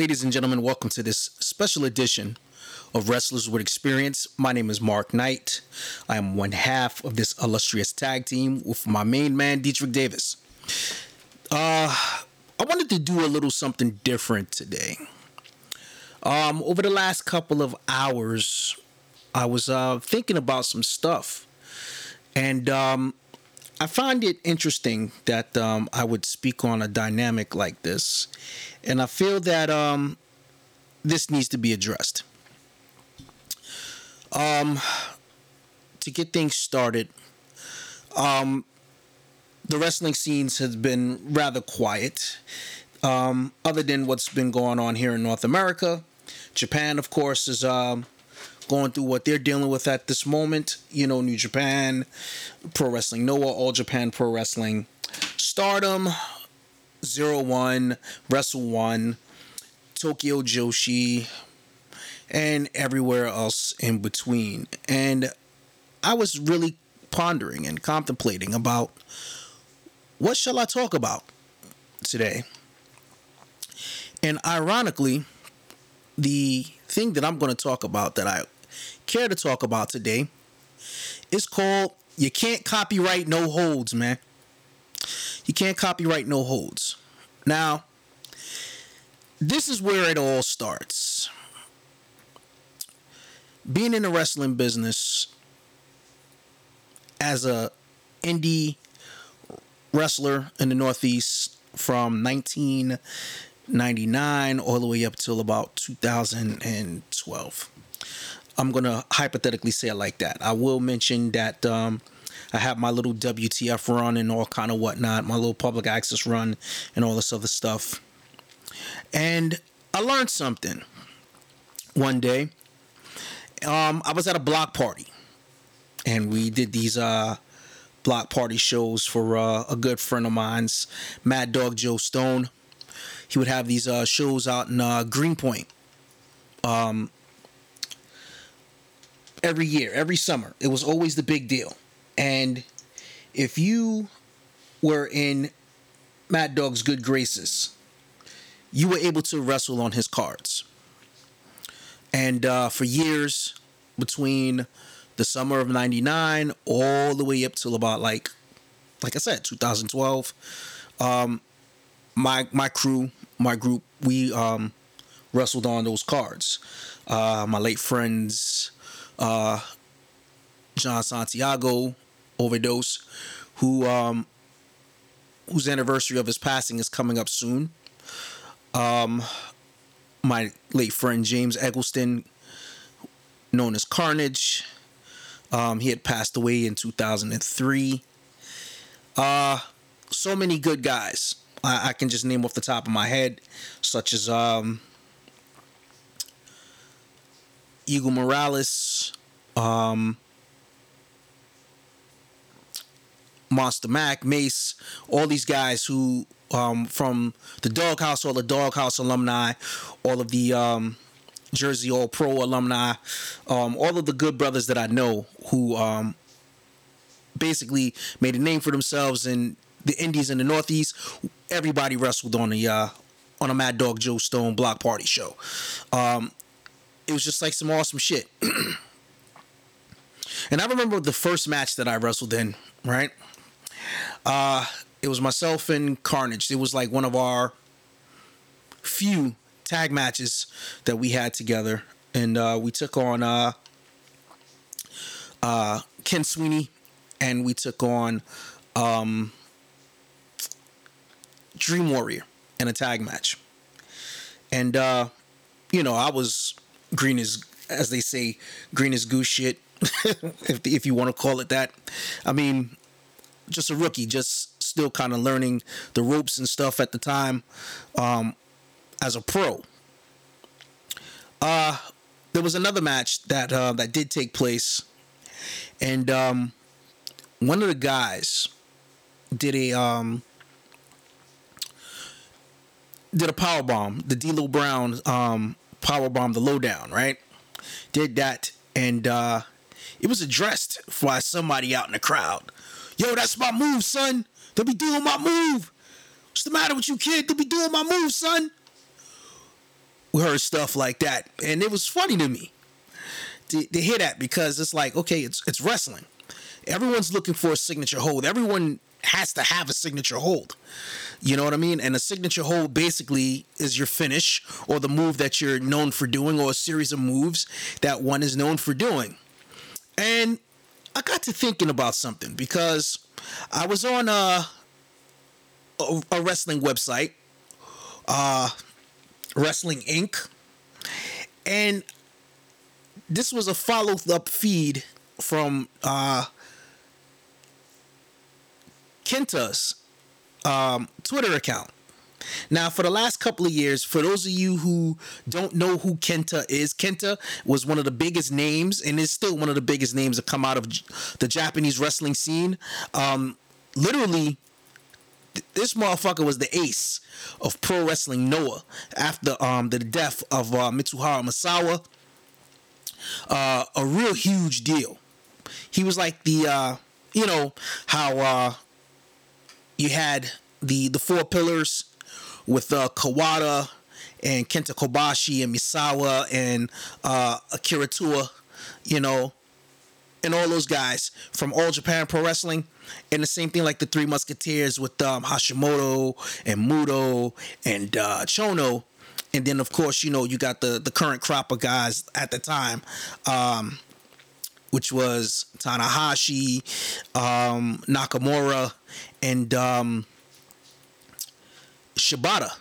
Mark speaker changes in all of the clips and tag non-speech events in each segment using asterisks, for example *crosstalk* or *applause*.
Speaker 1: Ladies and gentlemen, welcome to this special edition of Wrestlers with Experience. My name is Mark Knight. I am one half of this illustrious tag team with my main man, Deitrich Davis. Uh, I wanted to do a little something different today. Um, over the last couple of hours, I was uh, thinking about some stuff. And um, I find it interesting that um, I would speak on a dynamic like this, and I feel that um, this needs to be addressed. Um, to get things started, um, the wrestling scenes has been rather quiet, um, other than what's been going on here in North America. Japan, of course, is um, going through what they're dealing with at this moment. You know, New Japan, Pro Wrestling Noah, All Japan Pro Wrestling, Stardom, Zero One, Wrestle One, Tokyo Joshi, and everywhere else in between. And I was really pondering and contemplating about what shall I talk about today. And ironically, the thing that I'm going to talk about that I care to talk about today It's called You Can't Copyright No Holds, man. You can't copyright no holds. Now, this is where it all starts. Being in the wrestling business as a indie wrestler in the Northeast from 1999 all the way up till about 2012. I'm gonna hypothetically say it like that. I will mention that um, I have my little WTF run and all kind of whatnot, my little public access run and all this other stuff. And I learned something one day. Um, I was at a block party, and we did these uh, block party shows for uh, a good friend of mine's, Mad Dog Joe Stone. He would have these uh, shows out in uh, Greenpoint. Um, every year, every summer. It was always the big deal. And if you were in Mad Dog's good graces, you were able to wrestle on his cards. And uh, for years, between the summer of 99 all the way up till about like, like I said, 2012, um, my, my crew, my group, we um, wrestled on those cards. Uh, my late friends, uh, John Santiago overdose, who um, whose anniversary of his passing is coming up soon. Um, my late friend James Eggleston, known as Carnage, um, he had passed away in 2003. Uh, so many good guys. I, can just name off the top of my head, such as um, Eagle Morales, um, Monster Mac, Mace, all these guys who um, from the Doghouse, all the Doghouse alumni, all of the um, Jersey All Pro alumni, um, all of the good brothers that I know who um, basically made a name for themselves in the Indies in the Northeast. Everybody wrestled on the uh, on a Mad Dog Joe Stone block party show. It was just like some awesome shit. *clears throat* and I remember the first match that I wrestled in, right? Uh, it was myself and Carnage. It was like one of our few tag matches that we had together. And uh, we took on uh, uh, Ken Sweeney and we took on um, Dream Warrior in a tag match. And, uh, you know, I was green is as they say, green as goose shit, *laughs* if if you want to call it that. I mean, just a rookie, just still kind of learning the ropes and stuff at the time, um, as a pro. Uh, there was another match that uh, that did take place, and um, one of the guys did a um, did a power bomb. The D'Lo Brown um, power bomb the lowdown, right? Did that, and uh, it was addressed by somebody out in the crowd. Yo, that's my move, son. They'll be doing my move. What's the matter with you, kid? They'll be doing my move, son. We heard stuff like that, and it was funny to me to, to hear that because it's like, okay, it's it's wrestling. Everyone's looking for a signature hold. Everyone has to have a signature hold. You know what I mean? And a signature hold basically is your finish or the move that you're known for doing or a series of moves that one is known for doing. And I got to thinking about something because I was on a, a, a wrestling website, uh, Wrestling Inc. And this was a follow up feed from uh, Kenta's um, Twitter account. Now, for the last couple of years, for those of you who don't know who Kenta is, Kenta was one of the biggest names and is still one of the biggest names that come out of the Japanese wrestling scene. Um, literally, this motherfucker was the ace of pro wrestling Noah after um, the death of uh, Mitsuharu Misawa. Uh, a real huge deal. He was like the, uh, you know, how uh, you had the the four pillars with uh, Kawada and Kenta Kobashi and Misawa and uh, Akira Taue, you know, and all those guys from All Japan Pro Wrestling. And the same thing like the Three Musketeers with um, Hashimoto and Muto and uh, Chono. And then, of course, you know, you got the, the current crop of guys at the time, um, which was Tanahashi, um, Nakamura, and um, Shibata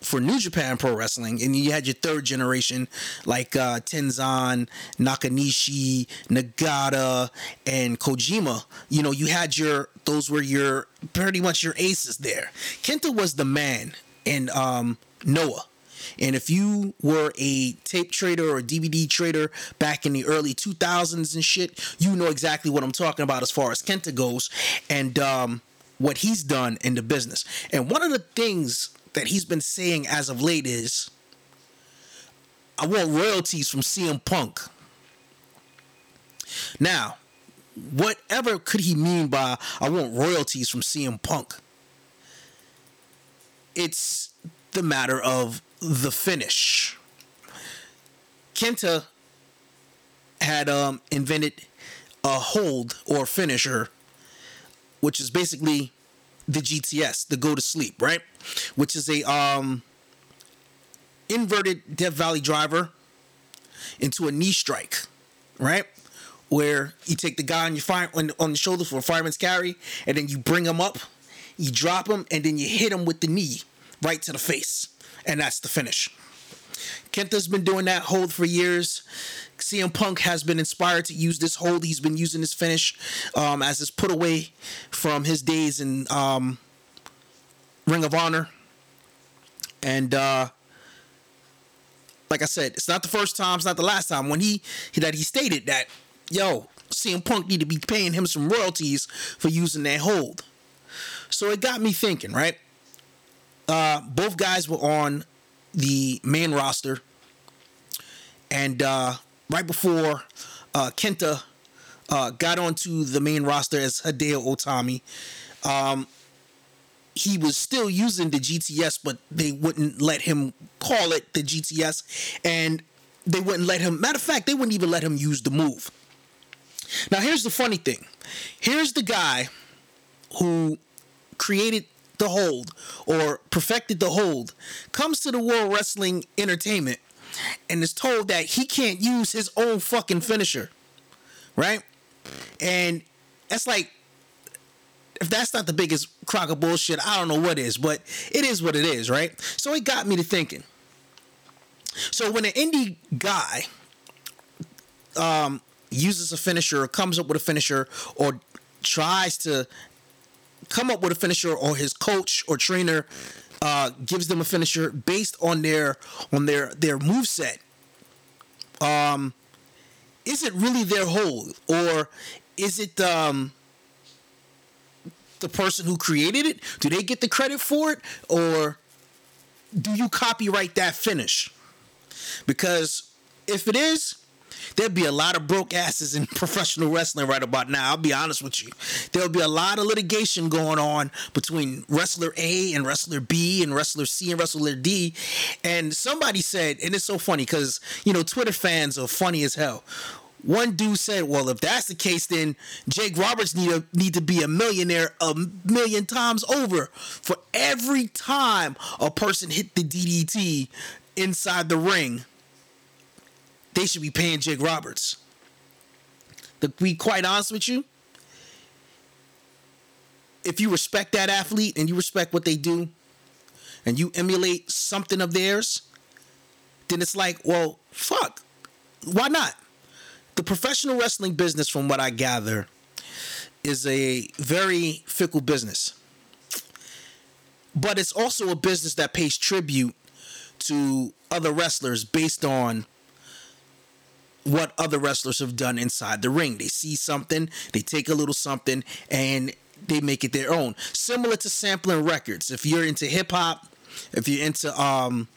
Speaker 1: for New Japan Pro Wrestling, and you had your third generation like uh, Tenzan, Nakanishi, Nagata, and Kojima. You know, you had your those were your pretty much your aces there. Kenta was the man and um, Noah. And if you were a tape trader or DVD trader back in the early 2000s and shit, you know exactly what I'm talking about as far as Kenta goes and um, what he's done in the business. And one of the things that he's been saying as of late is I want royalties from CM Punk. Now, whatever could he mean by I want royalties from CM Punk? It's the matter of the finish. Kenta had um, invented a hold or finisher, which is basically the GTS, the go to sleep, right? Which is a um inverted Death Valley driver into a knee strike, right? Where you take the guy on your fire on, on the shoulders for a fireman's carry, and then you bring him up, you drop him, and then you hit him with the knee right to the face, and that's the finish. Kenta's been doing that hold for years. CM Punk has been inspired to use this hold. He's been using this finish um, as his put away from his days in um, Ring of Honor. And uh, like I said, it's not the first time, it's not the last time when he that he stated that, yo, CM Punk need to be paying him some royalties for using that hold. So it got me thinking, right? Uh, both guys were on the main roster, and uh, right before uh, Kenta uh, got onto the main roster as Hideo Itami, um, he was still using the GTS, but they wouldn't let him call it the GTS, and they wouldn't let him. Matter of fact, they wouldn't even let him use the move. Now, here's the funny thing. Here's the guy who created the hold or perfected the hold comes to the World Wrestling Entertainment and is told that he can't use his own fucking finisher. Right? And that's like if that's not the biggest crock of bullshit, I don't know what is, but it is what it is, right? So it got me to thinking. So when an indie guy um, uses a finisher or comes up with a finisher or tries to come up with a finisher or his coach or trainer uh, gives them a finisher based on their on their their move set. Um, is it really their hold or is it um, the person who created it? Do they get the credit for it or do you copyright that finish? Because if it is, there'd be a lot of broke asses in *laughs* professional wrestling right about now. I'll be honest with you. There'll be a lot of litigation going on between wrestler A and wrestler B and wrestler C and wrestler D. And somebody said, and it's so funny because, you know, Twitter fans are funny as hell. One dude said, "Well, if that's the case, then Jake Roberts need to need to be a millionaire a million times over for every time a person hit the DDT inside the ring. They should be paying Jake Roberts." To be quite honest with you, if you respect that athlete and you respect what they do, and you emulate something of theirs, then it's like, well, fuck, why not? the professional wrestling business, from what I gather, is a very fickle business. But it's also a business that pays tribute to other wrestlers based on what other wrestlers have done inside the ring. They see something, they take a little something, and they make it their own. Similar to sampling records. If you're into hip hop, if you're into um,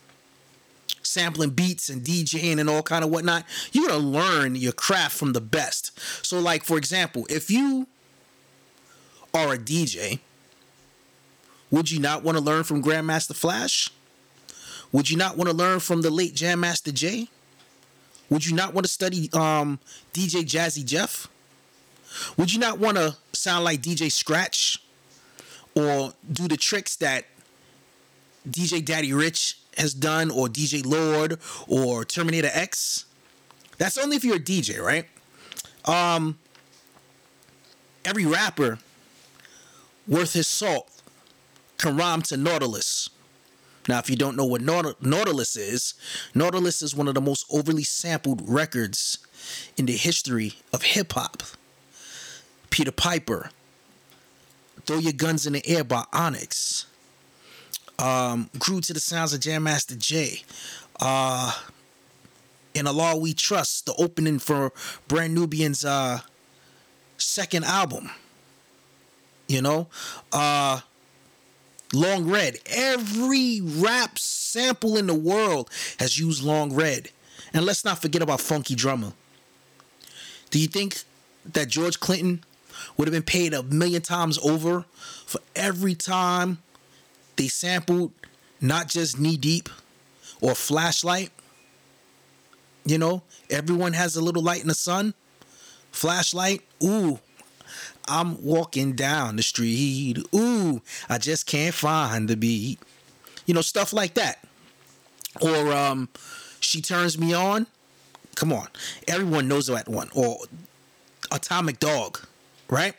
Speaker 1: sampling beats and DJing and all kind of whatnot, you're gonna learn your craft from the best. So, like for example, if you are a DJ, would you not want to learn from Grandmaster Flash? Would you not want to learn from the late Jam Master Jay? Would you not want to study um, DJ Jazzy Jeff? Would you not want to sound like DJ Scratch or do the tricks that DJ Daddy Rich has done, or DJ Lord, or Terminator X. That's only if you're a DJ, right? Um, every rapper worth his salt can rhyme to Nautilus. Now, if you don't know what Nautilus is, Nautilus is one of the most overly sampled records in the history of hip hop. Peter Piper, Throw Your Guns in the Air by Onyx, um, grew to the sounds of Jam Master Jay. Uh, in Allah We Trust, the opening for Brand Nubian's uh, second album. You know, uh, Long Red. Every rap sample in the world has used Long Red. And let's not forget about Funky Drummer. Do you think that George Clinton would have been paid a million times over for every time they sampled not just knee deep or flashlight. You know, everyone has a little light in the sun. Flashlight, ooh, I'm walking down the street. Ooh, I just can't find the beat. You know, stuff like that. Or um, she turns me on. Come on, everyone knows that one. Or Atomic Dog, right?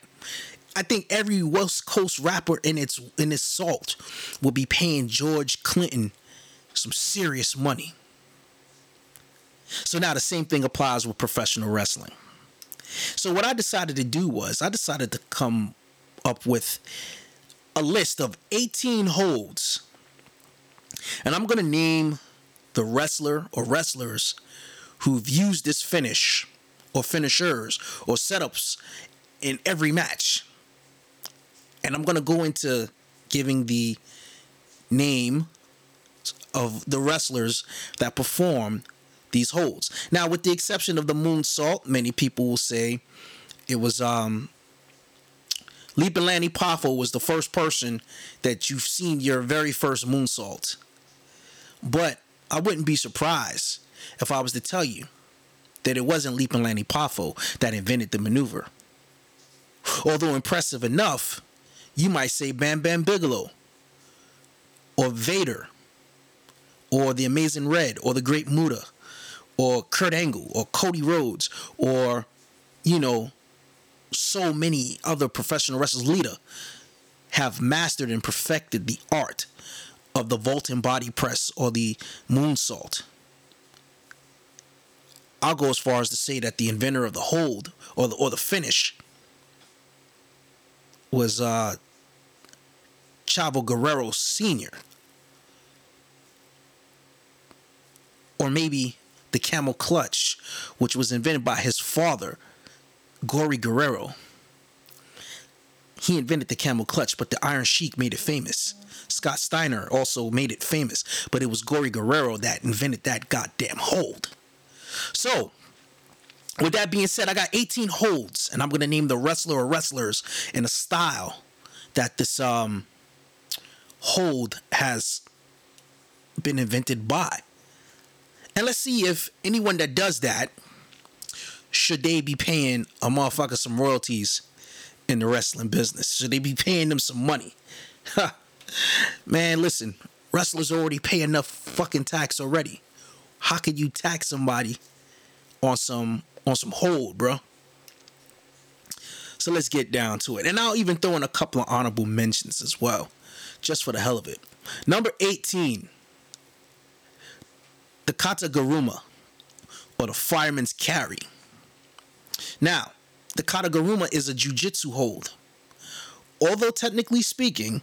Speaker 1: I think every West Coast rapper in its in its salt will be paying George Clinton some serious money. So now the same thing applies with professional wrestling. So what I decided to do was I decided to come up with a list of 18 holds. And I'm going to name the wrestler or wrestlers who've used this finish or finishers or setups in every match and I'm going to go into giving the name of the wrestlers that perform these holds. Now, with the exception of the moonsault, many people will say it was um, Leaping Lanny Poffo was the first person that you've seen your very first moonsault. But I wouldn't be surprised if I was to tell you that it wasn't Leaping Lanny Poffo that invented the maneuver. Although impressive enough, you might say Bam Bam Bigelow or Vader or the Amazing Red or the Great Muta or Kurt Angle or Cody Rhodes or, you know, so many other professional wrestlers, Lita, have mastered and perfected the art of the vaulting body press or the moonsault. I'll go as far as to say that the inventor of the hold or the or the finish was uh, Chavo Guerrero Sr. Or maybe the camel clutch, which was invented by his father, Gory Guerrero. He invented the camel clutch, but the Iron Sheik made it famous. Scott Steiner also made it famous, but it was Gory Guerrero that invented that goddamn hold. So, with that being said, I got 18 holds, and I'm gonna name the wrestler or wrestlers in a style that this um hold has been invented by. And let's see if anyone that does that should they be paying a motherfucker some royalties in the wrestling business? Should they be paying them some money? Man, listen, wrestlers already pay enough fucking tax already. How could you tax somebody on some on some hold, bro? So let's get down to it. And I'll even throw in a couple of honorable mentions as well, just for the hell of it. Number 18, the Kataguruma, or the fireman's carry. Now, the Kataguruma is a jujitsu hold. Although technically speaking,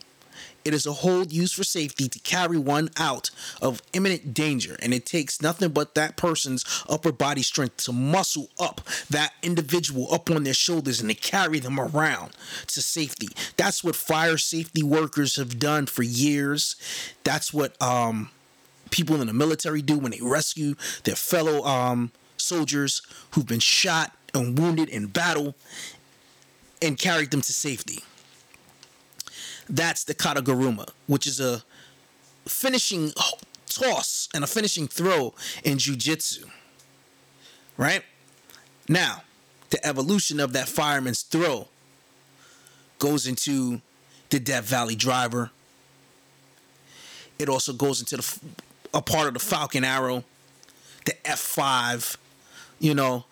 Speaker 1: it is a hold used for safety to carry one out of imminent danger, and it takes nothing but that person's upper body strength to muscle up that individual up on their shoulders and to carry them around to safety. That's what fire safety workers have done for years. That's what um, people in the military do when they rescue their fellow um, soldiers who've been shot and wounded in battle and carried them to safety. That's the kataguruma, which is a finishing toss and a finishing throw in jujitsu. Right? Now, the evolution of that fireman's throw goes into the Death Valley driver. It also goes into the a part of the Falcon Arrow, the F5, you know,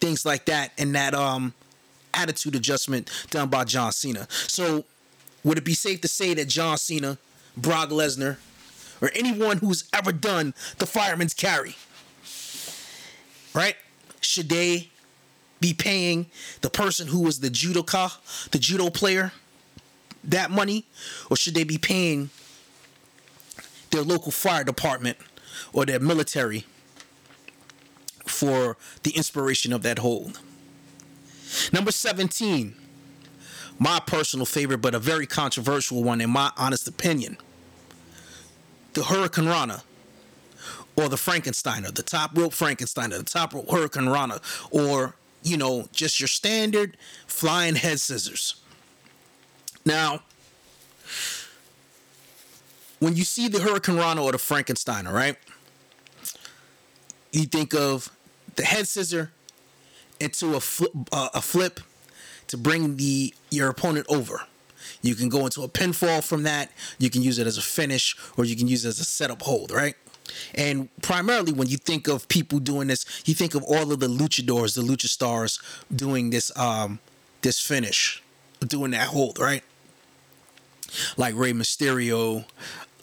Speaker 1: things like that, and that um attitude adjustment done by John Cena. So would it be safe to say that John Cena, Brock Lesnar, or anyone who's ever done the fireman's carry, right? Should they be paying the person who was the judoka, the judo player, that money? Or should they be paying their local fire department or their military for the inspiration of that hold? Number 17, my personal favorite, but a very controversial one in my honest opinion. The Hurricanrana or the Frankensteiner, the top rope Frankensteiner, the top rope Hurricanrana, or, you know, just your standard flying head scissors. Now, when you see the Hurricanrana or the Frankensteiner, right? You think of the head scissor into a flip, uh, a flip to bring the your opponent over. You can go into a pinfall from that. You can use it as a finish, or you can use it as a setup hold, right? And primarily, when you think of people doing this, you think of all of the luchadors, the lucha stars doing this um this finish, doing that hold, right? Like Rey Mysterio,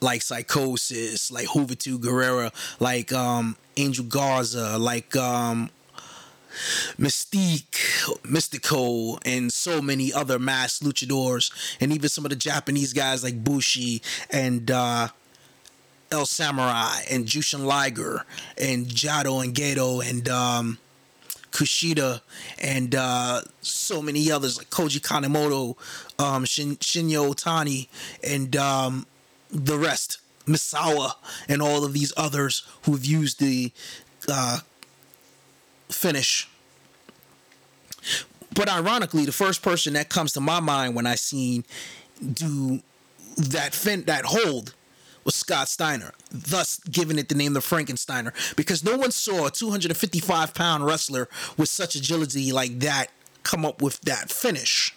Speaker 1: like Psicosis, like Juventud Guerrera, like um Angel Garza, like um Mystique, Mystico, and so many other mass luchadors, and even some of the Japanese guys like Bushi and uh, El Samurai and Jushin Liger and Jado and Gedo and um, Kushida and uh, so many others like Koji Kanemoto, um, Shin- Shinjiro Otani, and um, the rest, Misawa, and all of these others who've used the uh, finish. But ironically, the first person that comes to my mind when I seen do that fin that hold was Scott Steiner, thus giving it the name the Frankensteiner, because no one saw a 255 pound wrestler with such agility like that come up with that finish.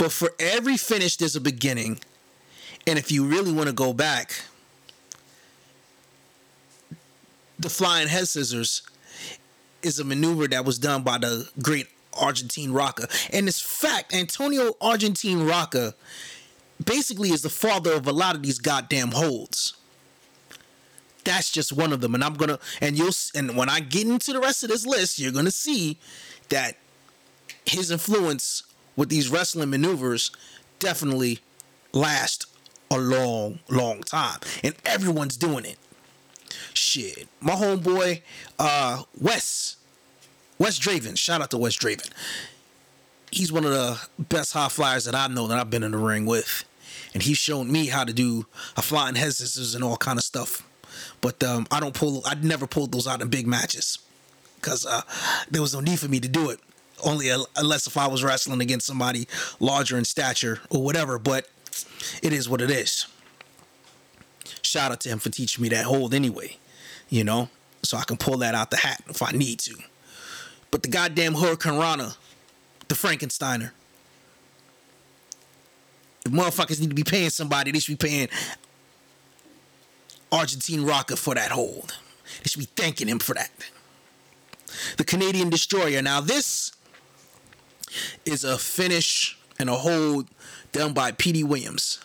Speaker 1: But for every finish, there's a beginning. And if you really want to go back, the flying head scissors is a maneuver that was done by the great Argentine Rocca. And this fact, Antonio Argentine Rocca basically is the father of a lot of these goddamn holds. That's just one of them, and I'm gonna and you'll and when I get into the rest of this list, you're gonna see that his influence with these wrestling maneuvers definitely last a long, long time, and everyone's doing it. Shit, my homeboy, uh, Wes, Wes Draven. Shout out to Wes Draven. He's one of the best high flyers that I know that I've been in the ring with, and he's shown me how to do a flying head scissors and all kind of stuff. But um, I don't pull. I never pulled those out in big matches. because uh, there was no need for me to do it. Only unless if I was wrestling against somebody larger in stature or whatever. But it is what it is. Shout out to him for teaching me that hold anyway, you know, so I can pull that out the hat if I need to. But the goddamn Hurricanrana, the Frankensteiner, if motherfuckers need to be paying somebody, they should be paying Argentine Rocca for that hold. They should be thanking him for that. The Canadian Destroyer. Now, this is a finish and a hold done by Petey Williams.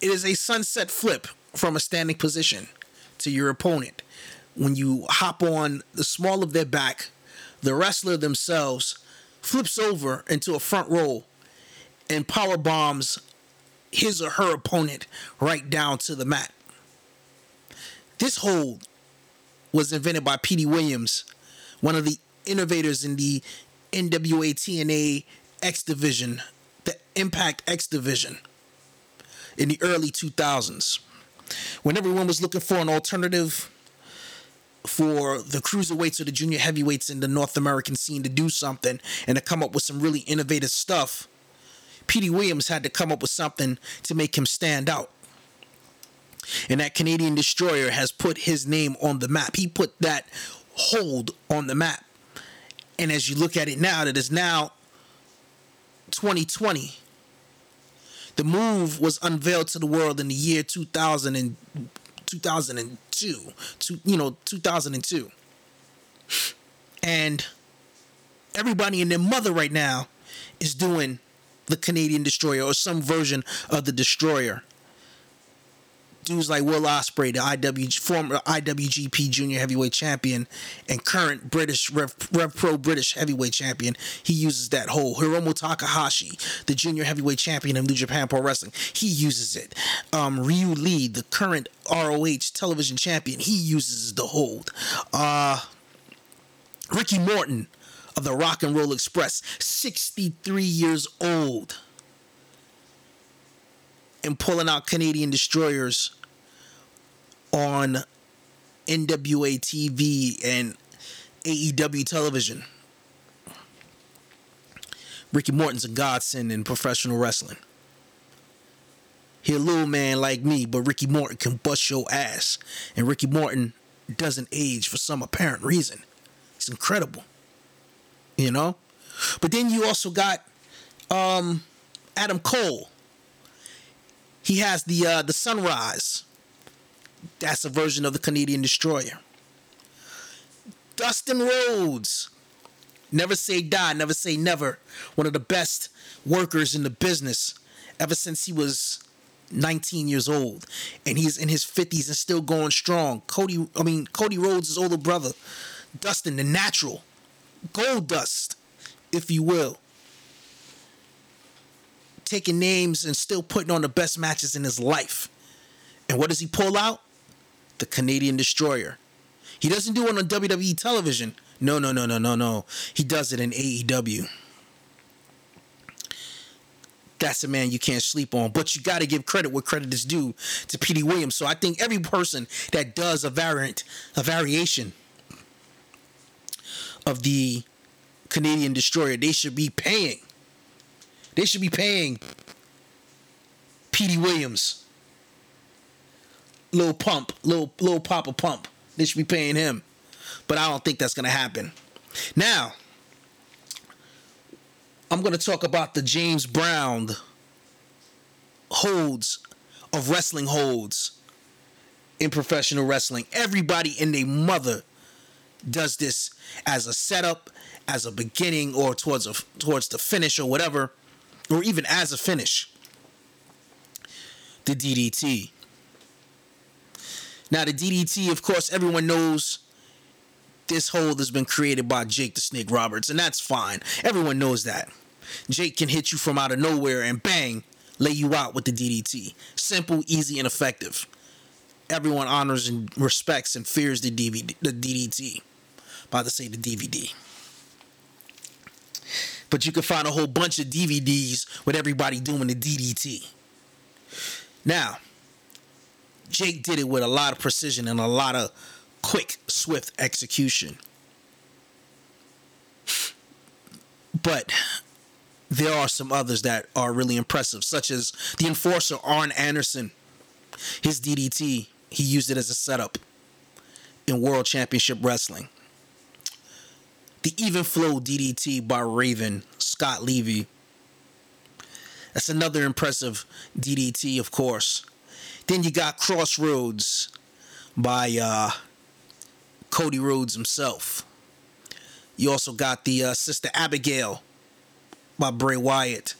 Speaker 1: It is a sunset flip from a standing position to your opponent. When you hop on the small of their back, the wrestler themselves flips over into a front roll and power bombs his or her opponent right down to the mat. This hold was invented by Petey Williams, one of the innovators in the NWA TNA X division, the Impact X division in the early 2000s. When everyone was looking for an alternative for the cruiserweights or the junior heavyweights in the North American scene to do something and to come up with some really innovative stuff, Petey Williams had to come up with something to make him stand out. And that Canadian destroyer has put his name on the map. He put that hold on the map. And as you look at it now, that is now 2020. The move was unveiled to the world in the year 2000 and 2002, to, you know, 2002. And everybody and their mother right now is doing the Canadian Destroyer or some version of the Destroyer dudes like Will Ospreay, the IW former IWGP Junior Heavyweight Champion and current British Rev, Rev Pro British Heavyweight Champion, he uses that whole Hiromu Takahashi, the Junior Heavyweight Champion of New Japan Pro Wrestling, he uses it. Um, Ryu Lee, the current ROH Television Champion, he uses the hold. Uh, Ricky Morton of the Rock and Roll Express, 63 years old and pulling out Canadian destroyers on NWA TV and AEW television. Ricky Morton's a godsend in professional wrestling. He a little man like me, but Ricky Morton can bust your ass. And Ricky Morton doesn't age for some apparent reason. It's incredible. You know? But then you also got um, Adam Cole he has the uh, the Sunrise. That's a version of the Canadian Destroyer. Dustin Rhodes. Never say die, never say never. One of the best workers in the business ever since he was 19 years old. And he's in his 50s and still going strong. Cody, I mean, Cody Rhodes' older brother. Dustin, the natural. Gold dust, if you will taking names and still putting on the best matches in his life. And what does he pull out? The Canadian Destroyer. He doesn't do it on WWE television. No, no, no, no, no, no. He does it in AEW. That's a man you can't sleep on. But you got to give credit where credit is due to Petey Williams. So I think every person that does a variant, a variation of the Canadian Destroyer, they should be paying they should be paying Petey Williams, Lil Pump, Lil Lil Papa Pump. They should be paying him, but I don't think that's gonna happen. Now, I'm gonna talk about the James Brown holds of wrestling holds in professional wrestling. Everybody in their mother does this as a setup, as a beginning, or towards a towards the finish or whatever or even as a finish. The DDT. Now, the DDT, of course, everyone knows this hold has been created by Jake the Snake Roberts, and that's fine. Everyone knows that. Jake can hit you from out of nowhere and bang, lay you out with the DDT. Simple, easy, and effective. Everyone honors and respects and fears the DVD, the DDT. About to say the DVD but you can find a whole bunch of DVDs with everybody doing the DDT. Now, Jake did it with a lot of precision and a lot of quick, swift execution. But there are some others that are really impressive, such as the enforcer Arn Anderson. His DDT, he used it as a setup in World Championship Wrestling. The Even Flow DDT by Raven, Scott Levy. That's another impressive DDT, of course. Then you got Crossroads by uh, Cody Rhodes himself. You also got the uh, Sister Abigail by Bray Wyatt.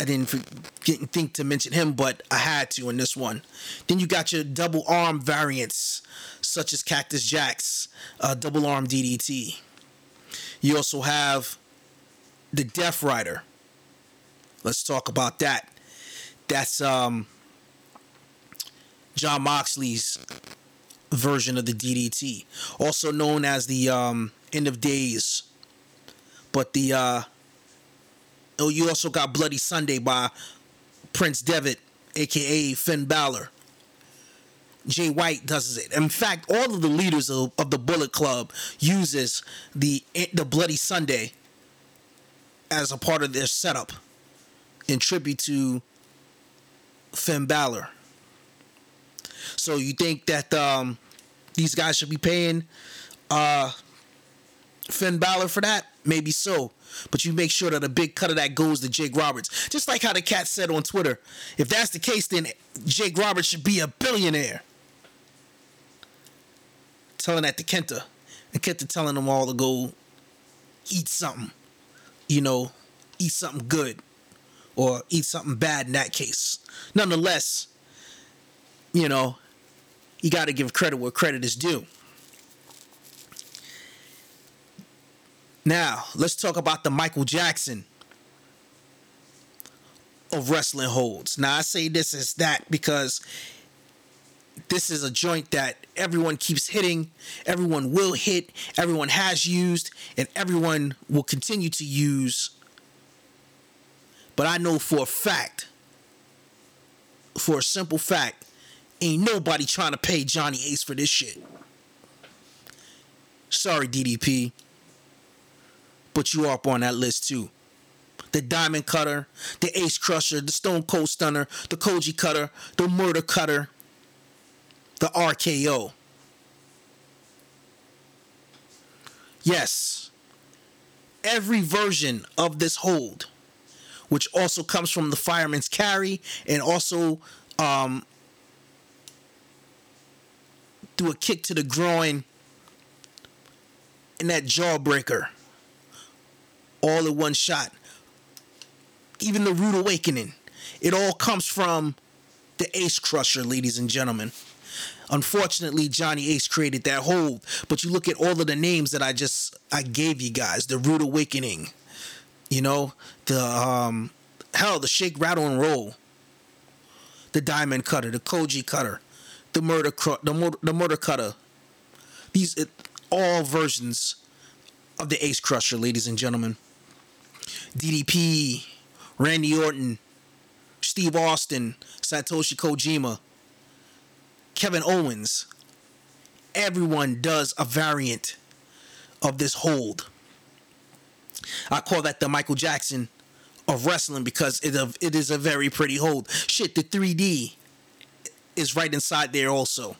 Speaker 1: I didn't, think to mention him, but I had to in this one. Then you got your double arm variants, such as Cactus Jack's uh, double arm DDT. You also have the Death Rider. Let's talk about that. That's um, Jon Moxley's version of the DDT, also known as the um, End of Days. But the uh, oh, you also got Bloody Sunday by Prince Devitt, aka Finn Balor. Jay White does it. In fact, all of the leaders of, of the Bullet Club uses the the Bloody Sunday as a part of their setup in tribute to Finn Balor. So you think that um, these guys should be paying uh, Finn Balor for that? Maybe so. But you make sure that a big cut of that goes to Jake Roberts. Just like how the cat said on Twitter. If that's the case, then Jake Roberts should be a billionaire. Telling that to Kenta. And Kenta telling them all to go eat something. You know, eat something good. Or eat something bad in that case. Nonetheless, you know, you got to give credit where credit is due. Now, let's talk about the Michael Jackson of wrestling holds. Now, I say this as that because this is a joint that everyone keeps hitting, everyone will hit, everyone has used, and everyone will continue to use. But I know for a fact, for a simple fact, ain't nobody trying to pay Johnny Ace for this shit. Sorry, DDP but you are up on that list too. The Diamond Cutter, the Ace Crusher, the Stone Cold Stunner, the Koji Cutter, the Murder Cutter, the RKO. Yes, every version of this hold, which also comes from the Fireman's Carry and also um, do a kick to the groin and that jawbreaker all in one shot. Even the Rude Awakening. It all comes from the Ace Crusher, ladies and gentlemen. Unfortunately, Johnny Ace created that hold, but you look at all of the names that I just I gave you guys, the Rude Awakening, you know, the um hell, the Shake Rattle and Roll, the Diamond Cutter, the Koji Cutter, the Murder the murder, the Murder Cutter. These it, all versions of the Ace Crusher, ladies and gentlemen. DDP, Randy Orton, Steve Austin, Satoshi Kojima, Kevin Owens. Everyone does a variant of this hold. I call that the Michael Jackson of wrestling because it, it is a very pretty hold. Shit, the 3D is right inside there also.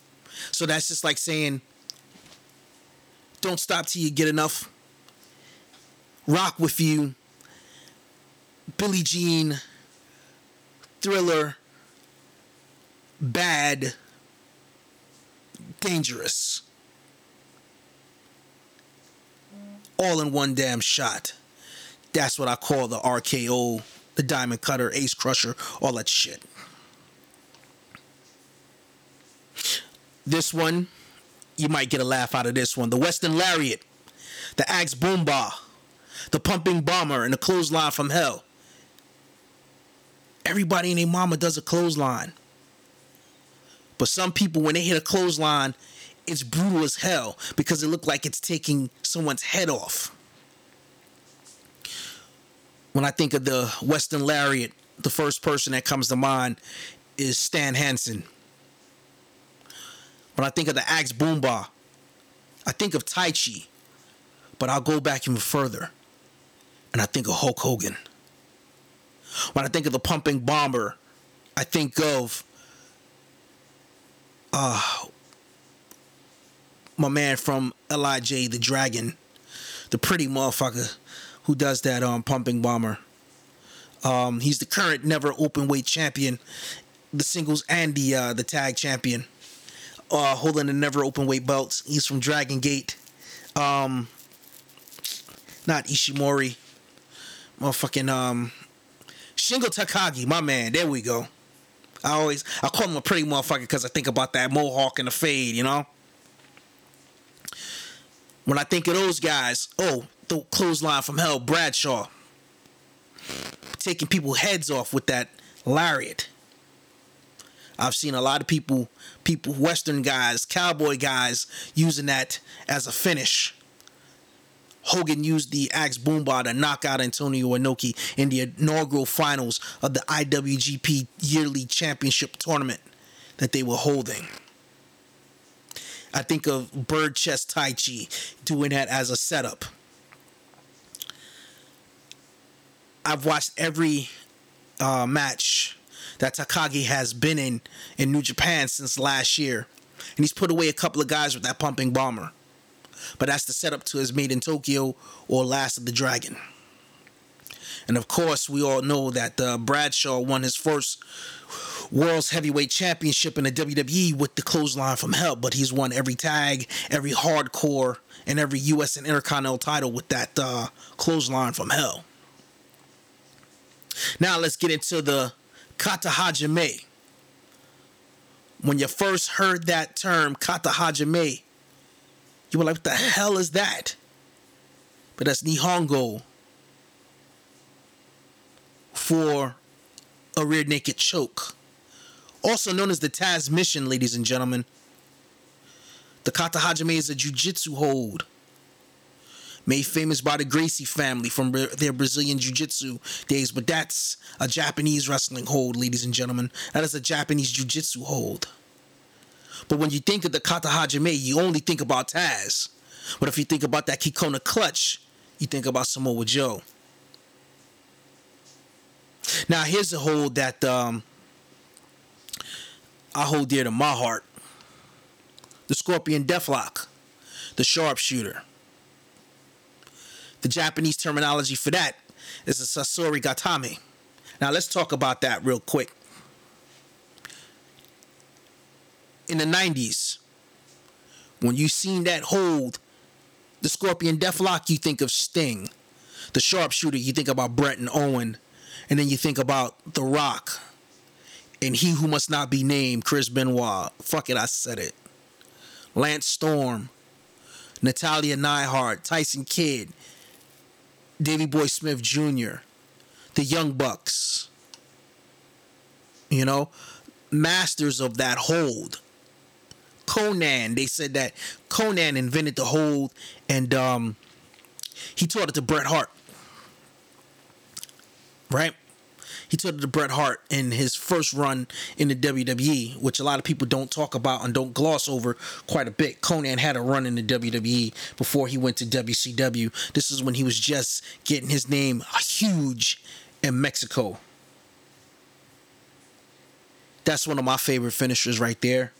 Speaker 1: So that's just like saying, don't stop till you get enough. Rock with you Billie Jean, Thriller, Bad, Dangerous. All in one damn shot. That's what I call the RKO, the Diamond Cutter, Ace Crusher, all that shit. This one, you might get a laugh out of this one. The Western Lariat, the Axe Boomba, the Pumping Bomber, and the Clothesline from Hell. Everybody and their mama does a clothesline. But some people, when they hit a clothesline, it's brutal as hell because it looked like it's taking someone's head off. When I think of the Western Lariat, the first person that comes to mind is Stan Hansen. When I think of the Axe Boomba, I think of Taichi, But I'll go back even further. And I think of Hulk Hogan. When I think of the pumping bomber, I think of uh my man from Lij the Dragon, the pretty motherfucker who does that um pumping bomber. Um, he's the current never open weight champion, the singles and the uh, the tag champion, uh, holding the never open weight belts. He's from Dragon Gate. Um, not Ishimori. Motherfucking um, Shingo Takagi, my man. There we go. I always I call him a pretty motherfucker because I think about that mohawk and the fade, you know. When I think of those guys, oh, the clothesline from hell, Bradshaw, taking people heads off with that lariat. I've seen a lot of people, people, Western guys, cowboy guys, using that as a finish. Hogan used the Axe Bomber to knock out Antonio Inoki in the inaugural finals of the IWGP Yearly Championship Tournament that they were holding. I think of Bird Chest Taichi doing that as a setup. I've watched every uh, match that Takagi has been in in New Japan since last year, and he's put away a couple of guys with that pumping bomber. But that's the setup to his Made in Tokyo or Last of the Dragon. And of course, we all know that uh, Bradshaw won his first World's Heavyweight Championship in the WWE with the clothesline from hell, but he's won every tag, every hardcore, and every US and Intercontinental title with that uh, clothesline from hell. Now let's get into the Kata Hajime. When you first heard that term, Kata Hajime, you were like, what the hell is that? But that's Nihongo for a rear naked choke. Also known as the Taz Mission, ladies and gentlemen. The Kata Hajime is a jiu-jitsu hold made famous by the Gracie family from their Brazilian Jiu Jitsu days, but that's a Japanese wrestling hold, ladies and gentlemen. That is a Japanese Jiu Jitsu hold. But when you think of the Kata Hajime, you only think about Taz. But if you think about that Kokina clutch, you think about Samoa Joe. Now here's a hold that um, I hold dear to my heart. The Scorpion Deathlock, the sharpshooter. The Japanese terminology for that is a Sasori Gatame. Now let's talk about that real quick. In the 90s, when you seen that hold, the Scorpion Deathlock, you think of Sting. The sharpshooter, you think about Bret and Owen. And then you think about The Rock. And he who must not be named, Chris Benoit. Fuck it, I said it. Lance Storm. Natalya Neidhart, Tyson Kidd, Davy Boy Smith Jr., the Young Bucks, you know, masters of that hold. Konnan, they said that Konnan invented the hold and um, he taught it to Bret Hart. Right? He taught it to Bret Hart in his first run in the WWE, which a lot of people don't talk about and don't gloss over quite a bit. Konnan had a run in the WWE before he went to WCW. This is when he was just getting his name huge in Mexico. That's one of my favorite finishers right there.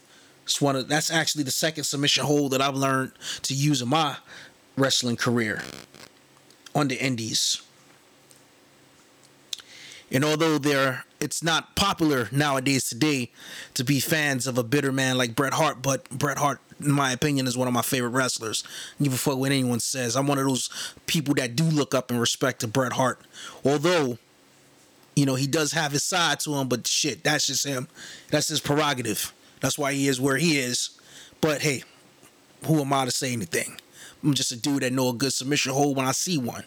Speaker 1: It's one of that's actually the second submission hold that I've learned to use in my wrestling career on the indies. And although there it's not popular nowadays today to be fans of a bitter man like Bret Hart, but Bret Hart, in my opinion, is one of my favorite wrestlers. Give a fuck what anyone says. I'm one of those people that do look up and respect to Bret Hart. Although, you know, he does have his side to him, but shit, that's just him. That's his prerogative. That's why he is where he is. But hey, who am I to say anything? I'm just a dude that know a good submission hold when I see one.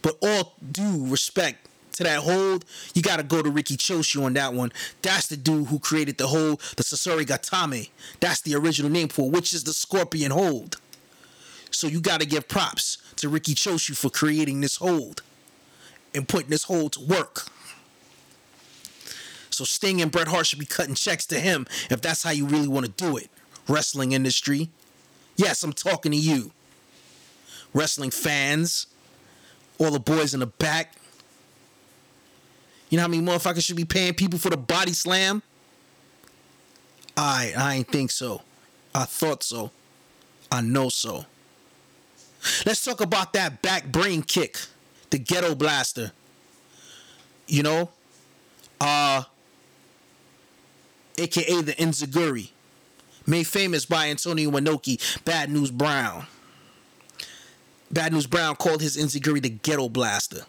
Speaker 1: But all due respect to that hold, you got to go to Riki Choshu on that one. That's the dude who created the hold, the Sasori Gatame. That's the original name for it, which is the Scorpion hold. So you got to give props to Riki Choshu for creating this hold and putting this hold to work. So Sting and Bret Hart should be cutting checks to him if that's how you really want to do it. wrestling industry. Yes, I'm talking to you. Wrestling fans, all the boys in the back. You know how many motherfuckers should be paying people for the body slam? I I ain't think so. I thought so. I know so. Let's talk about that back brain kick, the ghetto blaster. You know, uh, aka the Enziguri, made famous by Antonio Inoki, Bad News Brown. Bad News Brown called his Enziguri the ghetto blaster.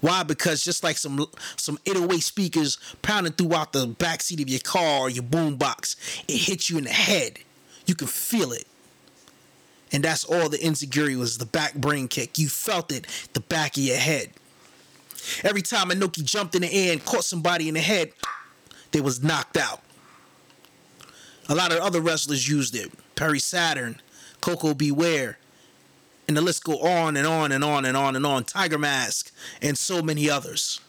Speaker 1: Why? Because just like some some 808 speakers pounding throughout the backseat of your car or your boombox, it hits you in the head. You can feel it. And that's all the Enziguri was the back brain kick. You felt it, the back of your head. Every time Inoki jumped in the air and caught somebody in the head, they was knocked out. A lot of other wrestlers used it. Perry Saturn, Koko B. Ware, and the list go on and on and on and on and on. Tiger Mask, and so many others.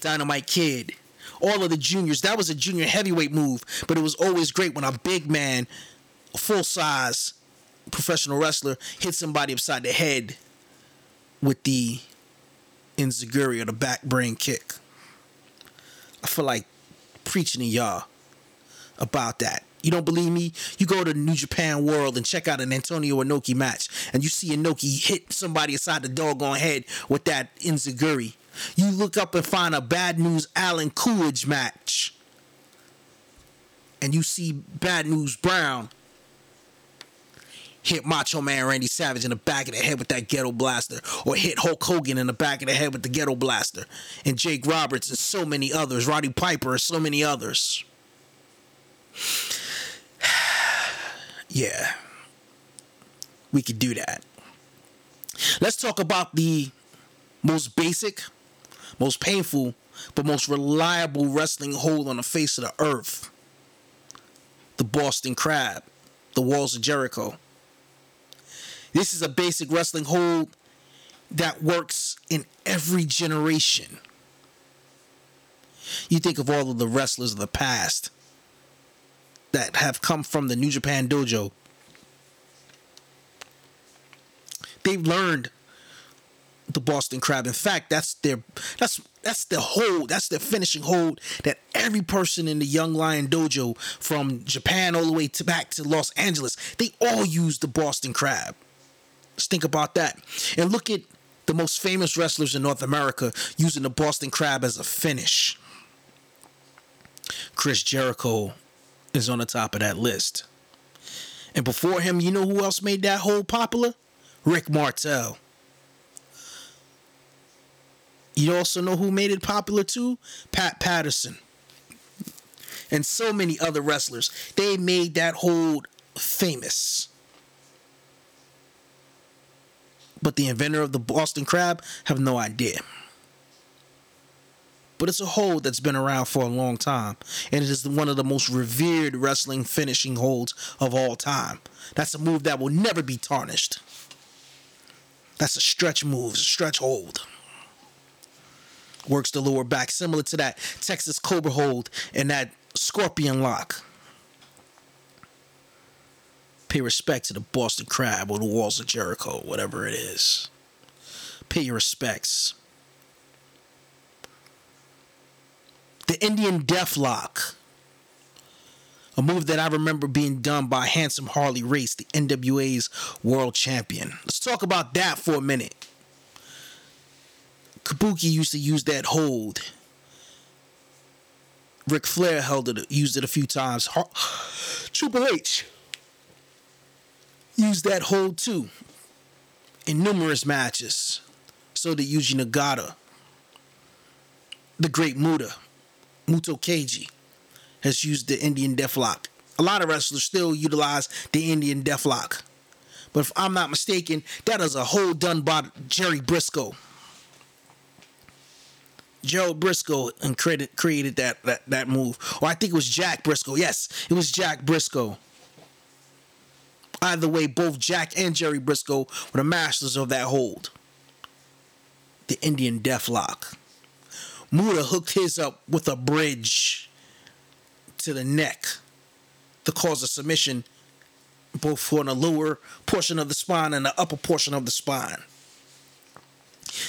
Speaker 1: Dynamite Kid, all of the juniors. That was a junior heavyweight move, but it was always great when a big man, full size professional wrestler, hit somebody upside the head with the Enziguri or the back brain kick. I feel like preaching to y'all about that. You don't believe me? You go to New Japan World and check out an Antonio Inoki match, and you see Inoki hit somebody aside the doggone head with that Enziguri. You look up and find a Bad News Alan Coolidge match, and you see Bad News Brown hit Macho Man Randy Savage in the back of the head with that ghetto blaster, or hit Hulk Hogan in the back of the head with the ghetto blaster, and Jake Roberts and so many others, Roddy Piper and so many others. *sighs* yeah, we could do that. Let's talk about the most basic, most painful, but most reliable wrestling hold on the face of the earth the Boston Crab, the Walls of Jericho. This is a basic wrestling hold that works in every generation. You think of all of the wrestlers of the past that have come from the New Japan Dojo. They've learned the Boston Crab. In fact, that's their that's that's the hold, that's their finishing hold that every person in the Young Lion Dojo from Japan all the way to back to Los Angeles, they all use the Boston Crab. Let's think about that. And look at the most famous wrestlers in North America using the Boston Crab as a finish. Chris Jericho is on the top of that list. And before him, you know who else made that hold popular? Rick Martel. You also know who made it popular too? Pat Patterson. And so many other wrestlers. They made that hold famous. But the inventor of the Boston Crab have no idea. But it's a hold that's been around for a long time, and it is one of the most revered wrestling finishing holds of all time. That's a move that will never be tarnished. That's a stretch move, a stretch hold. Works the lower back, similar to that Texas Cobra hold and that Scorpion lock pay respect to the Boston Crab or the Walls of Jericho, whatever it is. Pay your respects. The Indian Deathlock. A move that I remember being done by Handsome Harley Race, the NWA's world champion. Let's talk about that for a minute. Kabuki used to use that hold. Ric Flair held it, used it a few times. Triple H used that hold too in numerous matches. So did Yuji Nagata. The great Muta, Muto Keiji, has used the Indian Deathlock. A lot of wrestlers still utilize the Indian Deathlock. But if I'm not mistaken, that is a hold done by Jerry Brisco. Joe Briscoe and created created that, that that move. Or I think it was Jack Brisco. Yes, it was Jack Brisco. Either way, both Jack and Jerry Brisco were the masters of that hold. The Indian Deathlock. Muta hooked his up with a bridge to the neck to cause a submission both for the lower portion of the spine and the upper portion of the spine.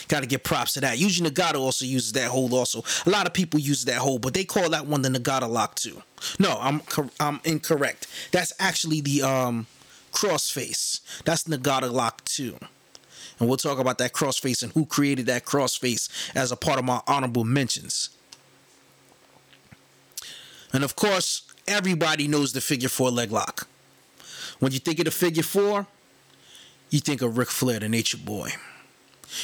Speaker 1: Got to give props to that. Yuji Nagata also uses that hold. Also, a lot of people use that hold, but they call that one the Nagata lock too. No, I'm I'm incorrect. That's actually the um crossface. That's Nagata lock too. And we'll talk about that crossface and who created that crossface as a part of my honorable mentions. And of course, everybody knows the figure four leg lock. When you think of the figure four, you think of Ric Flair, the Nature Boy.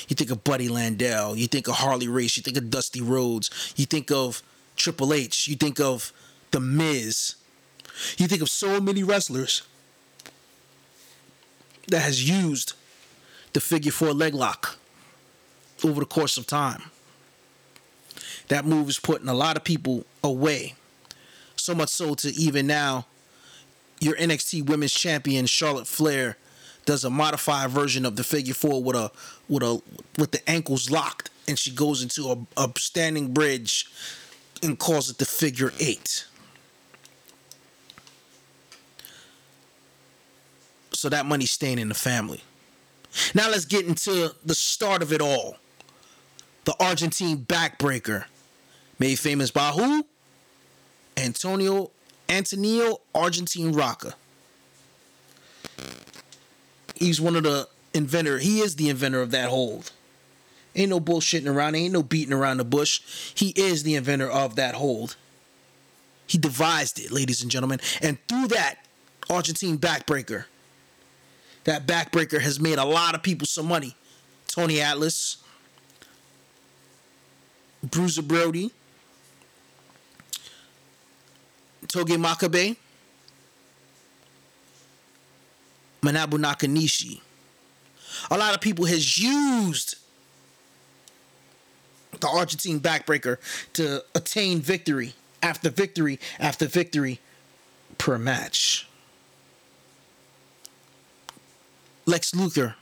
Speaker 1: You think of Buddy Landel. You think of Harley Race. You think of Dusty Rhodes. You think of Triple H. You think of The Miz. You think of so many wrestlers that has used the figure four leg lock over the course of time. That move is putting a lot of people away. So much so to even now, your NXT Women's Champion Charlotte Flair does a modified version of the figure four with a with a with the ankles locked, and she goes into a, a standing bridge and calls it the figure eight. So that money's staying in the family. Now let's get into the start of it all. The Argentine backbreaker, made famous by who? Antonio Antonio Argentine Rocca. He's one of the inventor. He is the inventor of that hold. Ain't no bullshitting around. Ain't no beating around the bush. He is the inventor of that hold. He devised it, ladies and gentlemen. And through that Argentine backbreaker, that backbreaker has made a lot of people some money. Tony Atlas, Bruiser Brody, Togi Makabe, Manabu Nakanishi. A lot of people has used the Argentine backbreaker to attain victory after victory after victory per match. Lex Luger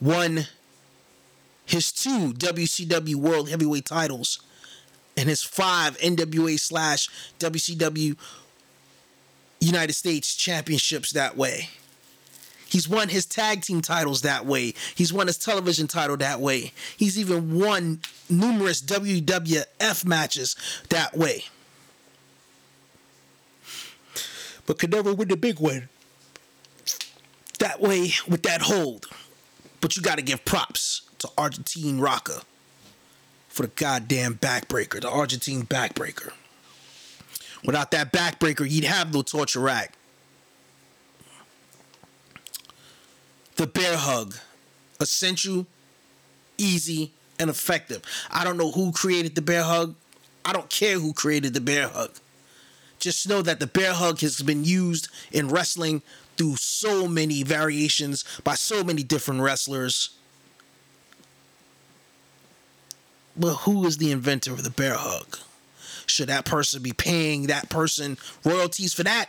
Speaker 1: won his two WCW World Heavyweight titles and his five NWA slash WCW United States championships that way. He's won his tag team titles that way. He's won his television title that way. He's even won numerous WWF matches that way. But could never win the big one that way with that hold. But you got to give props to Argentine Rocca for the goddamn backbreaker, the Argentine backbreaker. Without that backbreaker, you'd have no torture rack. The bear hug, essential, easy, and effective. I don't know who created the bear hug. I don't care who created the bear hug. Just know that the bear hug has been used in wrestling through so many variations by so many different wrestlers. But who is the inventor of the bear hug? Should that person be paying that person royalties for that?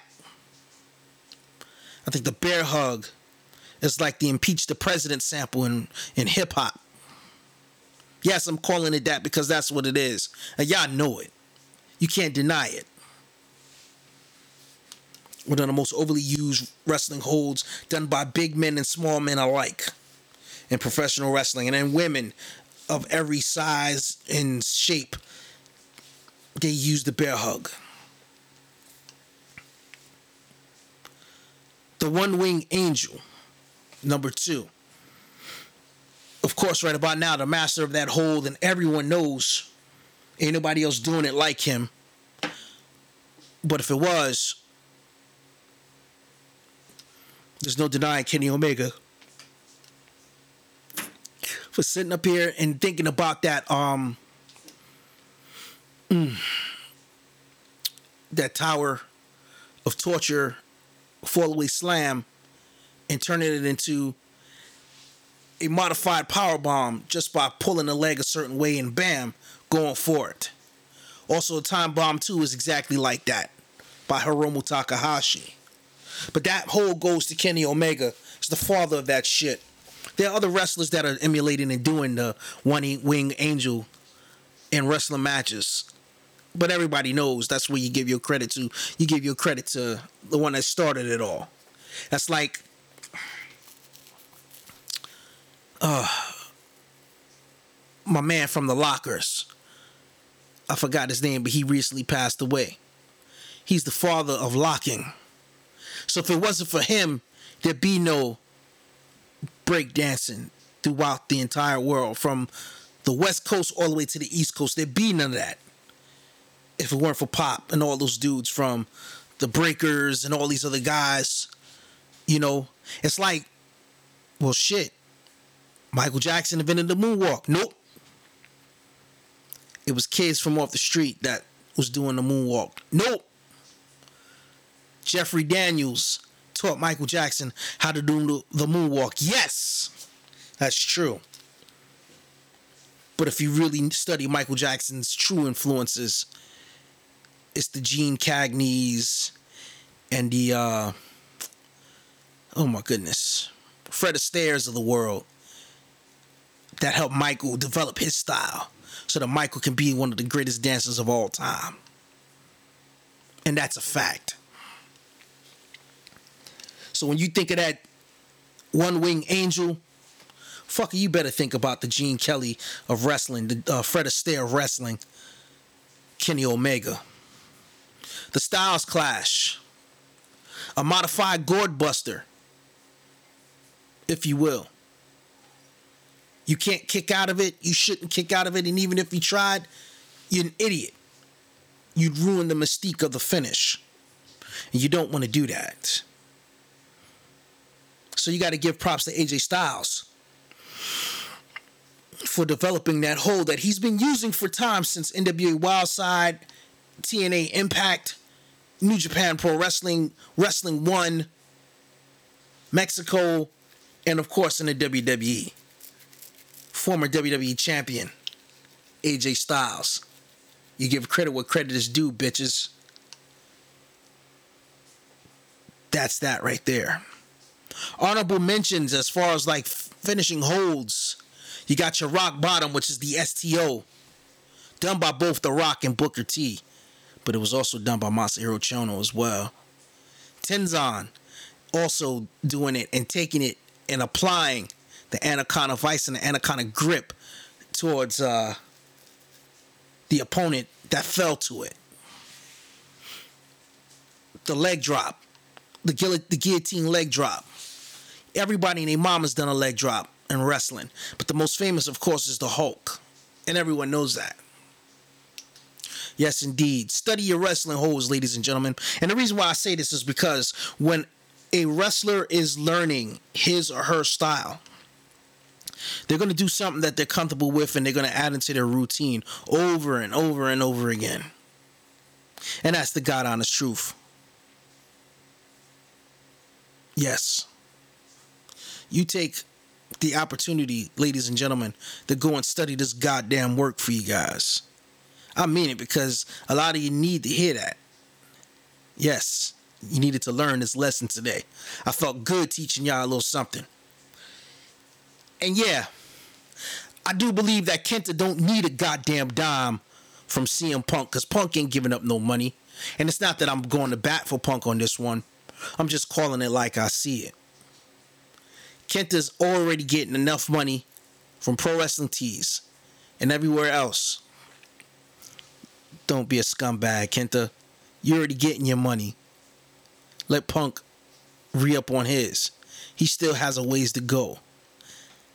Speaker 1: I think the bear hug is like the impeach the president sample in, in hip hop. Yes, I'm calling it that because that's what it is. And y'all know it. You can't deny it. One of the most overly used wrestling holds done by big men and small men alike in professional wrestling, and then women of every size and shape. They use the bear hug. The one wing angel, number two. Of course, right about now, the master of that hold, and everyone knows ain't nobody else doing it like him. But if it was, there's no denying Kenny Omega. For sitting up here and thinking about that um mm, that tower of torture fallaway slam and turning it into a modified power bomb just by pulling the leg a certain way and bam going for it. Also time bomb 2 is exactly like that by hiromu takahashi but that whole goes to kenny omega it's the father of that shit there are other wrestlers that are emulating and doing the one wing angel in wrestling matches. But everybody knows that's where you give your credit to. You give your credit to the one that started it all. That's like uh my man from the lockers. I forgot his name, but he recently passed away. He's the father of locking. So if it wasn't for him, there'd be no breakdancing throughout the entire world from the west coast all the way to the east coast. There'd be none of that if it weren't for Pop and all those dudes from the Breakers and all these other guys. You know, it's like, well, shit. Michael Jackson invented the moonwalk. Nope. It was kids from off the street that was doing the moonwalk. Nope. Jeffrey Daniels taught Michael Jackson how to do the, moonwalk. Yes, that's true. But if you really study Michael Jackson's true influences, it's the Gene Cagneys and the uh oh my goodness, Fred Astaire's of the world that helped Michael develop his style so that Michael can be one of the greatest dancers of all time. And that's a fact. So when you think of that one wing angel, fucker, you better think about the Gene Kelly of wrestling, the uh, Fred Astaire of wrestling, Kenny Omega. The Styles Clash, a modified gourd buster, if you will. You can't kick out of it. You shouldn't kick out of it. And even if you tried, you're an idiot. You'd ruin the mystique of the finish. And you don't want to do that. So you got to give props to AJ Styles for developing that hold that he's been using for time since NWA Wildside, TNA Impact, New Japan Pro Wrestling, Wrestling One, Mexico, and of course in the WWE. Former WWE champion, AJ Styles. You give credit where credit is due, bitches. That's that right there honorable mentions as far as like finishing holds. You got your rock bottom, which is the STO, done by both The Rock and Booker T, but it was also done by Masahiro Chono as well. Tenzan also doing it and taking it and applying the Anaconda Vice and the Anaconda Grip towards uh, the opponent that fell to it. The leg drop, the, guillot- the guillotine leg drop everybody and their mama's done a leg drop in wrestling. But the most famous, of course, is the Hulk. And everyone knows that. Yes, indeed. Study your wrestling holes, ladies and gentlemen. And the reason why I say this is because when a wrestler is learning his or her style, they're going to do something that they're comfortable with and they're going to add into their routine over and over and over again. And that's the God honest truth. Yes you take the opportunity, ladies and gentlemen, to go and study this goddamn work for you guys. I mean it because a lot of you need to hear that. Yes, you needed to learn this lesson today. I felt good teaching y'all a little something. And yeah, I do believe that Kenta don't need a goddamn dime from CM Punk because Punk ain't giving up no money. And it's not that I'm going to bat for Punk on this one. I'm just calling it like I see it. Kenta's already getting enough money from Pro Wrestling Tees and everywhere else. Don't be a scumbag, Kenta. You're already getting your money. Let Punk re up on his. He still has a ways to go.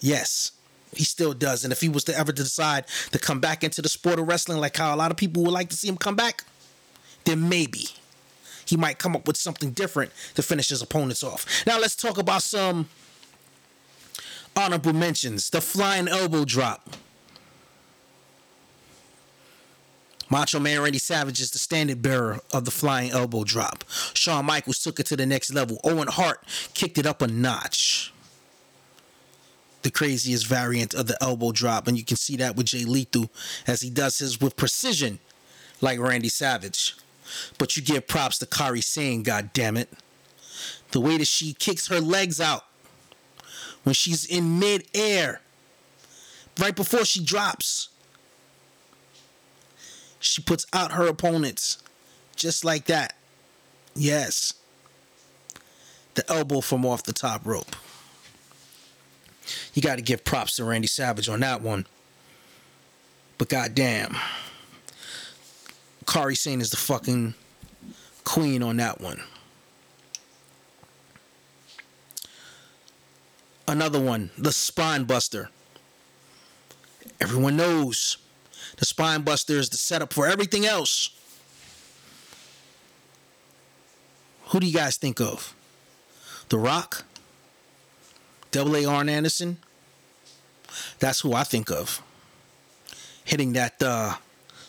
Speaker 1: Yes, he still does. And if he was to ever decide to come back into the sport of wrestling, like how a lot of people would like to see him come back, then maybe he might come up with something different to finish his opponents off. Now let's talk about some honorable mentions the flying elbow drop. Macho Man Randy Savage is the standard bearer of the flying elbow drop. Shawn Michaels took it to the next level. Owen Hart kicked it up a notch. The craziest variant of the elbow drop, and you can see that with Jay Lethal as he does his with precision, like Randy Savage. But you give props to Kairi Sane, God damn it. The way that she kicks her legs out when she's in mid-air, right before she drops. She puts out her opponents just like that. Yes. The elbow from off the top rope. You got to give props to Randy Savage on that one. But goddamn, Kairi Sane is the fucking queen on that one. Another one, the spine buster. Everyone knows the spine buster is the setup for everything else. Who do you guys think of? The Rock? Double A Arn Anderson? That's who I think of. Hitting that uh,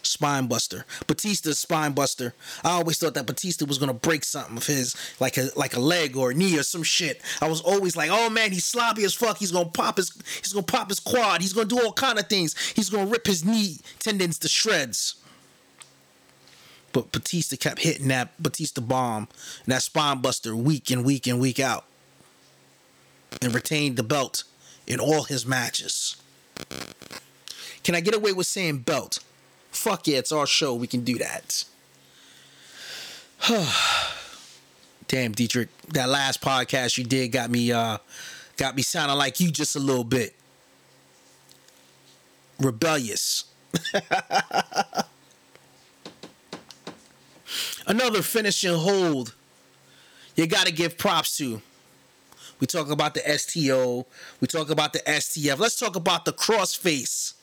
Speaker 1: spine buster. Batista's spine buster. I always thought that Batista was gonna break something of his, like a like a leg or a knee or some shit. I was always like, oh man, he's sloppy as fuck. He's gonna pop his he's gonna pop his quad. He's gonna do all kind of things. He's gonna rip his knee tendons to shreds. But Batista kept hitting that Batista bomb and that spine buster week in week and week out. And retained the belt in all his matches. Can I get away with saying belt? Fuck yeah, it's our show. We can do that. *sighs* Damn, Deitrich, that last podcast you did got me uh got me sounding like you just a little bit rebellious. *laughs* Another finishing hold you got to give props to. We talk about the STO. We talk about the STF. Let's talk about the crossface.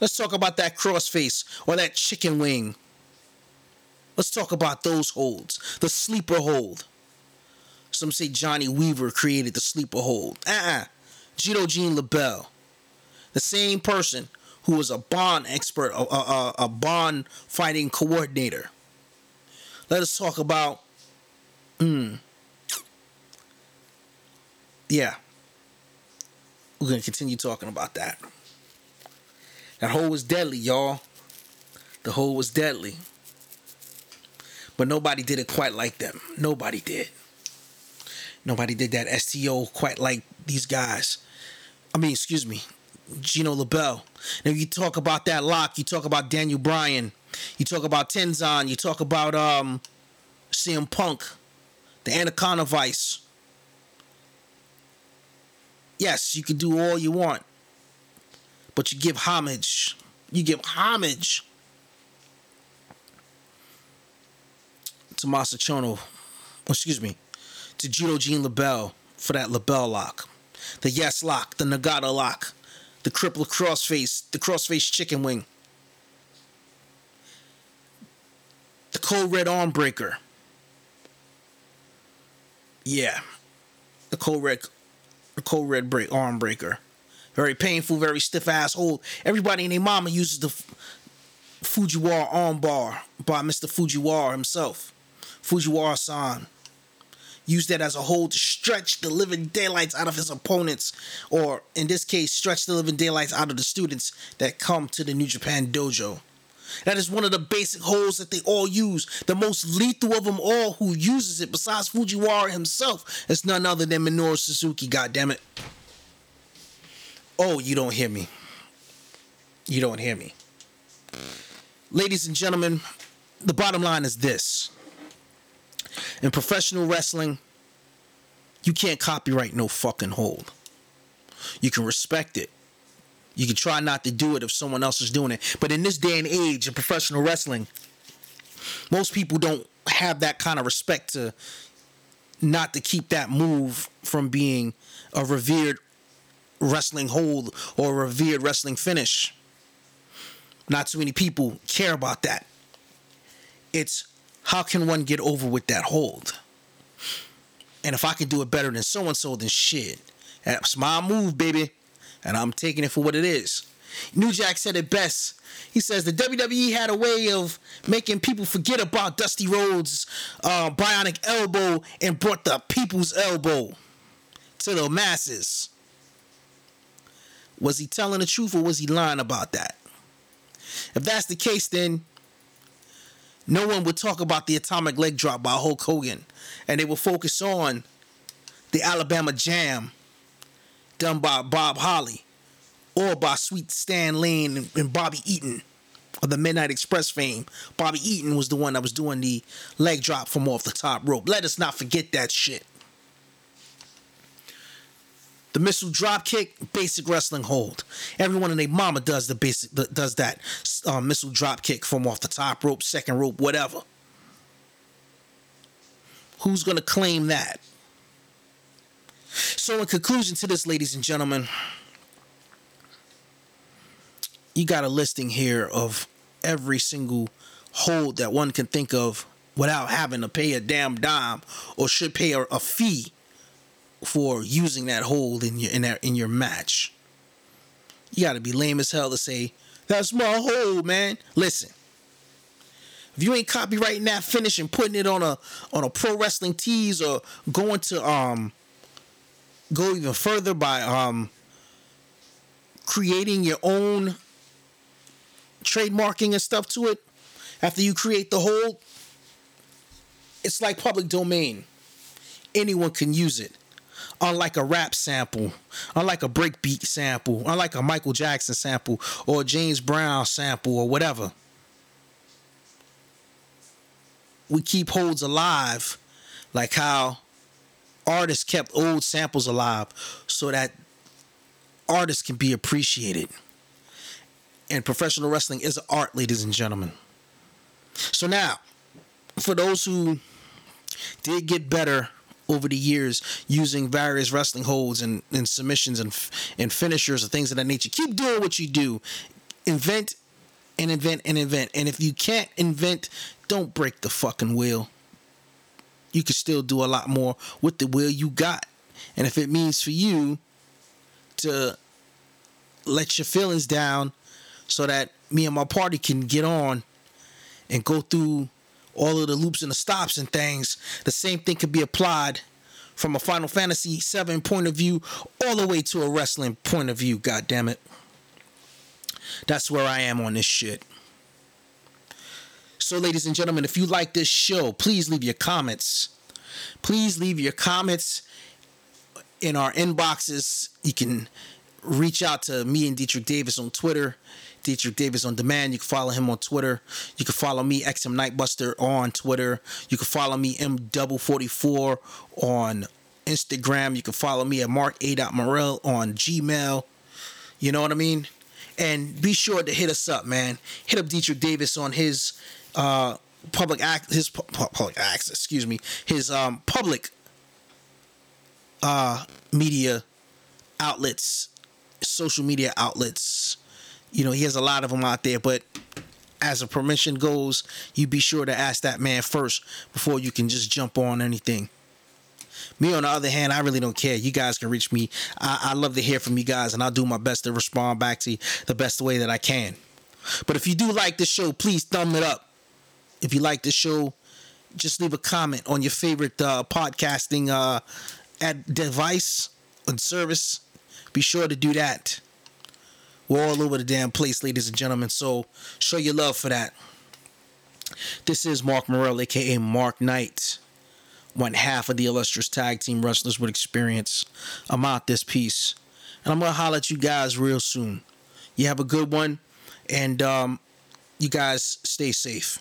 Speaker 1: Let's talk about that crossface or that chicken wing. Let's talk about those holds. The sleeper hold. Some say Johnny Weaver created the sleeper hold. Uh-uh. Judo Gene LeBell. The same person who was a bond expert, a, a, a bond fighting coordinator. Let us talk about. Hmm. Yeah. We're going to continue talking about that. That hole was deadly, y'all. The hole was deadly. But nobody did it quite like them. Nobody did. Nobody did that STO quite like these guys. I mean, excuse me, Gino LeBell. Now you talk about that lock, you talk about Daniel Bryan, you talk about Tenzan, you talk about um CM Punk, the Anaconda Vice. Yes, you can do all you want but you give homage. You give homage to Masa Chono, excuse me, to Judo Gene LeBell for that LeBell lock. The Yes lock, the Nagata lock, the cripple crossface, the crossface chicken wing, the cold red arm breaker. Yeah, the cold red, the cold red break arm breaker. Very painful, very stiff asshole. Everybody and their mama uses the Fujiwara armbar by Mr. Fujiwara himself. Fujiwara san. Used that as a hold to stretch the living daylights out of his opponents, or in this case, stretch the living daylights out of the students that come to the New Japan dojo. That is one of the basic holds that they all use. The most lethal of them all who uses it, besides Fujiwara himself, is none other than Minoru Suzuki, goddammit. Oh, you don't hear me. You don't hear me. Ladies and gentlemen, the bottom line is this. In professional wrestling, you can't copyright no fucking hold. You can respect it. You can try not to do it if someone else is doing it. But in this day and age of professional wrestling, most people don't have that kind of respect to not to keep that move from being a revered wrestling hold or revered wrestling finish. Not too many people care about that. It's how can one get over with that hold? And if I can do it better than so and so, then shit. That's my move, baby. And I'm taking it for what it is. New Jack said it best. He says the WWE had a way of making people forget about Dusty Rhodes' uh, bionic elbow and brought the people's elbow to the masses. Was he telling the truth or was he lying about that? If that's the case, then no one would talk about the atomic leg drop by Hulk Hogan and they would focus on the Alabama Jam done by Bob Holly or by Sweet Stan Lane and Bobby Eaton. of the Midnight Express fame, Bobby Eaton was the one that was doing the leg drop from off the top rope. Let us not forget that shit. The missile drop kick, basic wrestling hold. Everyone in their mama does the basic does that uh, missile drop kick from off the top rope, second rope, whatever. Who's gonna claim that? So, in conclusion to this, ladies and gentlemen, you got a listing here of every single hold that one can think of without having to pay a damn dime or should pay a, a fee for using that hold in your in, that, in your match. You got to be lame as hell to say that's my hold, man. Listen, if you ain't copyrighting that finish and putting it on a on a Pro Wrestling Tees or going to um go even further by um creating your own trademarking and stuff to it after you create the hold it's like public domain anyone can use it unlike a rap sample unlike a breakbeat sample unlike a michael jackson sample or james brown sample or whatever we keep holds alive like how artists kept old samples alive so that artists can be appreciated and professional wrestling is art, ladies and gentlemen. So now, for those who did get better over the years using various wrestling holds and, and submissions and and finishers and things of that nature, keep doing what you do. Invent and invent and invent. And if you can't invent, don't break the fucking wheel. You can still do a lot more with the wheel you got. And if it means for you to let your feelings down so that me and my party can get on and go through all of the loops and the stops and things. The same thing could be applied from a Final Fantasy VII point of view all the way to a wrestling point of view. God damn it. That's where I am on this shit. So, ladies and gentlemen, if you like this show, please leave your comments. Please leave your comments in our inboxes. You can reach out to me and Deitrich Davis on Twitter. Deitrich Davis on demand. You can follow him on Twitter. You can follow me, XM Knightbuster, on Twitter. You can follow me, M44 on Instagram. You can follow me at Mark. Morel on Gmail. You know what I mean? And be sure to hit us up, man. Hit up Deitrich Davis on his uh, public act, his pu- public access, excuse me, his um, public uh, media outlets, social media outlets you know, he has a lot of them out there, but as a permission goes, you be sure to ask that man first before you can just jump on anything. Me, on the other hand, I really don't care. You guys can reach me. I, I love to hear from you guys, and I'll do my best to respond back to you the best way that I can. But if you do like the show, please thumb it up. If you like the show, just leave a comment on your favorite uh, podcasting uh, at device and service. Be sure to do that. We're all over the damn place, ladies and gentlemen. So show your love for that. This is Mark Morel, aka Mark Knight, one half of the illustrious tag team wrestlers with experience. I'm out this piece, and I'm gonna holler at you guys real soon. You have a good one, and um, you guys stay safe.